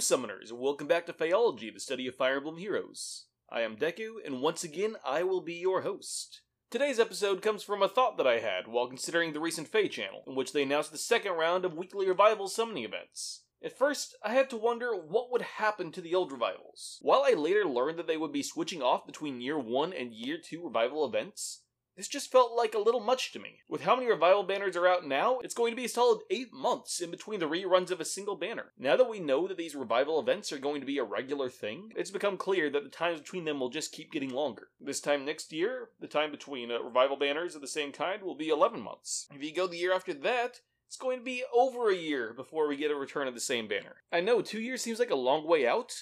Summoners, welcome back to Phaeology, the study of Fire Emblem heroes. I am Deku, and once again, I will be your host. Today's episode comes from a thought that I had while considering the recent Feh channel, in which they announced the second round of weekly revival summoning events. At first, I had to wonder what would happen to the old revivals. While I later learned that they would be switching off between year 1 and year 2 revival events, this just felt like a little much to me. With how many revival banners are out now, it's going to be a solid 8 months in between the reruns of a single banner. Now that we know that these revival events are going to be a regular thing, it's become clear that the times between them will just keep getting longer. This time next year, the time between uh, revival banners of the same kind will be 11 months. If you go the year after that, it's going to be over a year before we get a return of the same banner. I know two years seems like a long way out,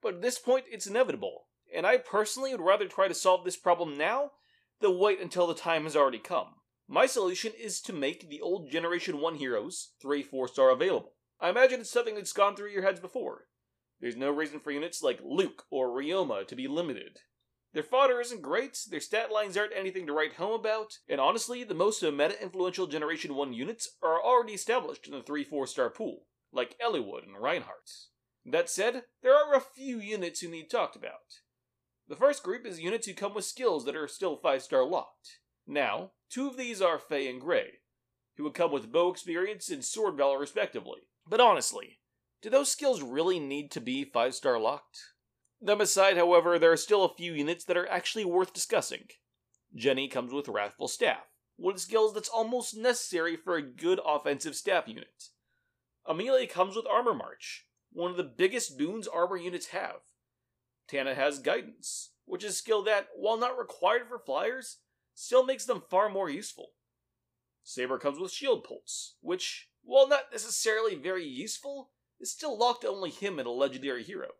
but at this point it's inevitable. And I personally would rather try to solve this problem now than wait until the time has already come. My solution is to make the old Generation 1 heroes 3 4 star available. I imagine it's something that's gone through your heads before. There's no reason for units like Luke or Ryoma to be limited. Their fodder isn't great, their stat lines aren't anything to write home about, and honestly, the most meta influential Generation 1 units are already established in the 3 4 star pool, like Eliwood and Reinhardt. That said, there are a few units who need talked about. The first group is units who come with skills that are still 5 star locked. Now, two of these are Faye and Gray, who would come with bow experience and sword valor respectively. But honestly, do those skills really need to be 5 star locked? Them aside, however, there are still a few units that are actually worth discussing. Genny comes with Wrathful Staff, one of the skills that's almost necessary for a good offensive staff unit. Amelia comes with Armor March, one of the biggest boons armor units have. Tana has Guidance, which is a skill that, while not required for flyers, still makes them far more useful. Saber comes with Shield Pulse, which, while not necessarily very useful, is still locked to only him and a legendary hero.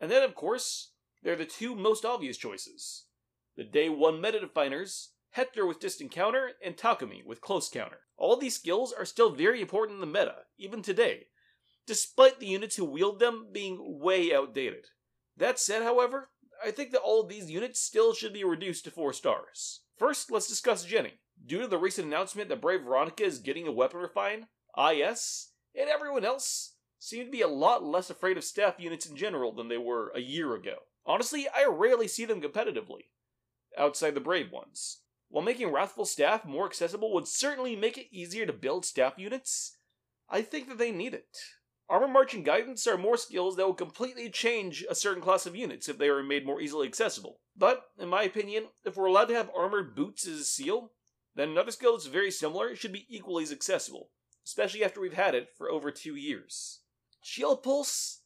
And then, of course, there are the two most obvious choices the day one meta definers, Hector with distant counter, and Takumi with close counter. All these skills are still very important in the meta, even today, despite the units who wield them being way outdated. That said, however, I think that all of these units still should be reduced to 4 stars. First, let's discuss Genny. Due to the recent announcement that Brave Veronica is getting a weapon refine, IS, and everyone else seem to be a lot less afraid of staff units in general than they were a year ago. Honestly, I rarely see them competitively, outside the Brave ones. While making Wrathful Staff more accessible would certainly make it easier to build staff units, I think that they need it. Armor March and Guidance are more skills that will completely change a certain class of units if they are made more easily accessible. But, in my opinion, if we're allowed to have armored boots as a seal, then another skill that's very similar should be equally as accessible, especially after we've had it for over two years. Shield Pulse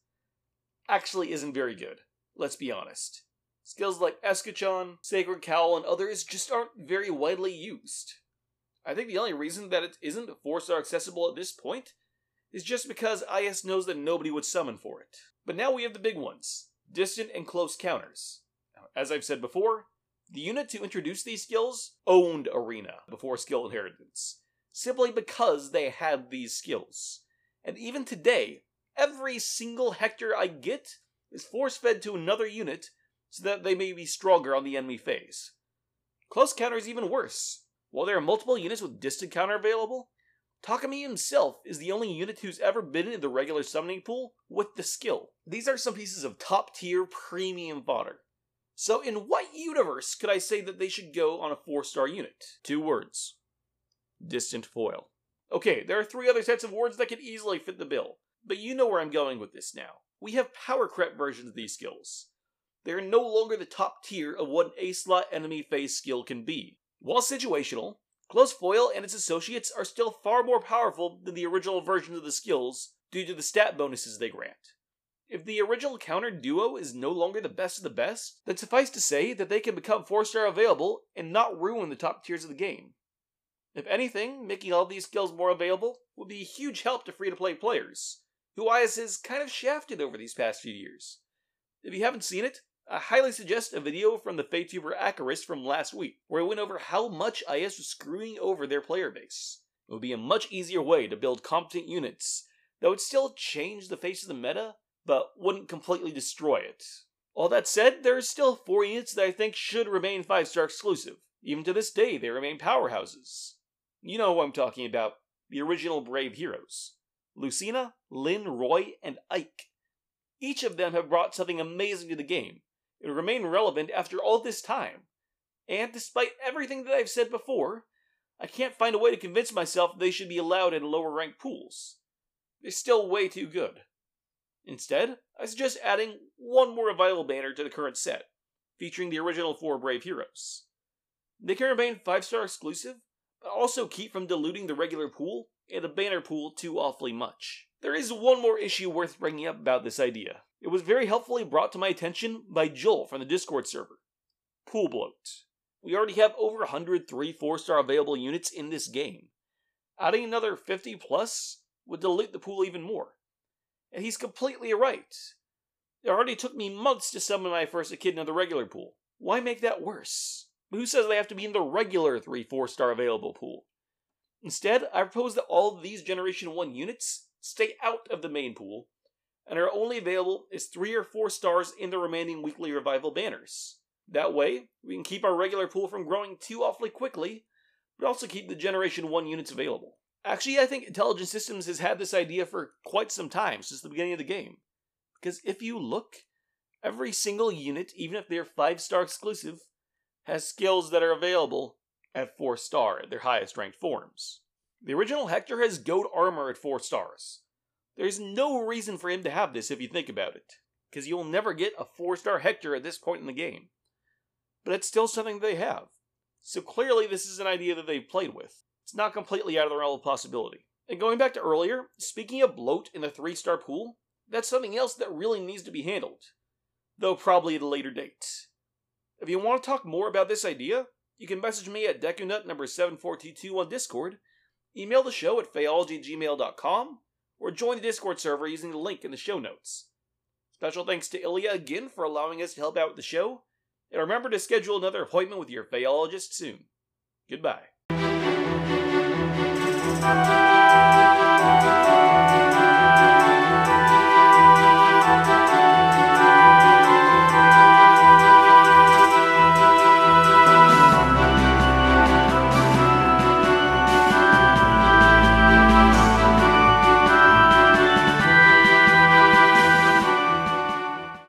actually isn't very good, let's be honest. Skills like Escutcheon, Sacred Cowl, and others just aren't very widely used. I think the only reason that it isn't 4 star accessible at this point is just because IS knows that nobody would summon for it. But now we have the big ones distant and close counters. As I've said before, the unit to introduce these skills owned Arena before skill inheritance, simply because they had these skills. And even today, every single Hector I get is force fed to another unit so that they may be stronger on the enemy phase. Close counter is even worse. While there are multiple units with distant counter available, Takumi himself is the only unit who's ever been in the regular summoning pool with the skill. These are some pieces of top tier premium fodder. So, in what universe could I say that they should go on a 4 star unit? Two words Distant Foil. Okay, there are three other sets of words that could easily fit the bill, but you know where I'm going with this now. We have power creep versions of these skills. They are no longer the top tier of what an A slot enemy phase skill can be. While situational, Close Foil and its associates are still far more powerful than the original versions of the skills due to the stat bonuses they grant. If the original counter duo is no longer the best of the best, then suffice to say that they can become 4 star available and not ruin the top tiers of the game. If anything, making all these skills more available would be a huge help to free to play players, who IS has kind of shafted over these past few years. If you haven't seen it, I highly suggest a video from the FaeTuber Acarist from last week, where he went over how much IS was screwing over their player base. It would be a much easier way to build competent units that would still change the face of the meta, but wouldn't completely destroy it. All that said, there are still four units that I think should remain 5 star exclusive. Even to this day, they remain powerhouses. You know who I'm talking about the original Brave heroes Lucina, Lyn, Roy, and Ike. Each of them have brought something amazing to the game and remain relevant after all this time. And despite everything that I've said before, I can't find a way to convince myself they should be allowed in lower ranked pools. They're still way too good. Instead, I suggest adding one more viable banner to the current set, featuring the original four Brave Heroes. They can remain 5 star exclusive, but also keep from diluting the regular pool and the banner pool too awfully much. There is one more issue worth bringing up about this idea. It was very helpfully brought to my attention by Joel from the Discord server. Pool bloat. We already have over 103 4 star available units in this game. Adding another 50 plus would dilute the pool even more. And he's completely right. It already took me months to summon my first Echidna in the regular pool. Why make that worse? Who says they have to be in the regular 3 4 star available pool? Instead, I propose that all of these Generation 1 units stay out of the main pool and are only available as 3 or 4 stars in the remaining weekly revival banners. That way, we can keep our regular pool from growing too awfully quickly, but also keep the Generation 1 units available. Actually, I think Intelligent Systems has had this idea for quite some time, since the beginning of the game. Because if you look, every single unit, even if they're 5 star exclusive, has skills that are available at 4 star at their highest ranked forms. The original Hector has goad armor at 4 stars. There's no reason for him to have this if you think about it, because you'll never get a 4 star Hector at this point in the game. But it's still something they have. So clearly, this is an idea that they've played with. It's not completely out of the realm of possibility. And going back to earlier, speaking of bloat in the 3 star pool, that's something else that really needs to be handled, though probably at a later date. If you want to talk more about this idea, you can message me at decunut number 7422 on Discord, email the show at phaeology@gmail.com, or join the Discord server using the link in the show notes. Special thanks to Ilya again for allowing us to help out with the show, and remember to schedule another appointment with your phaeologist soon. Goodbye.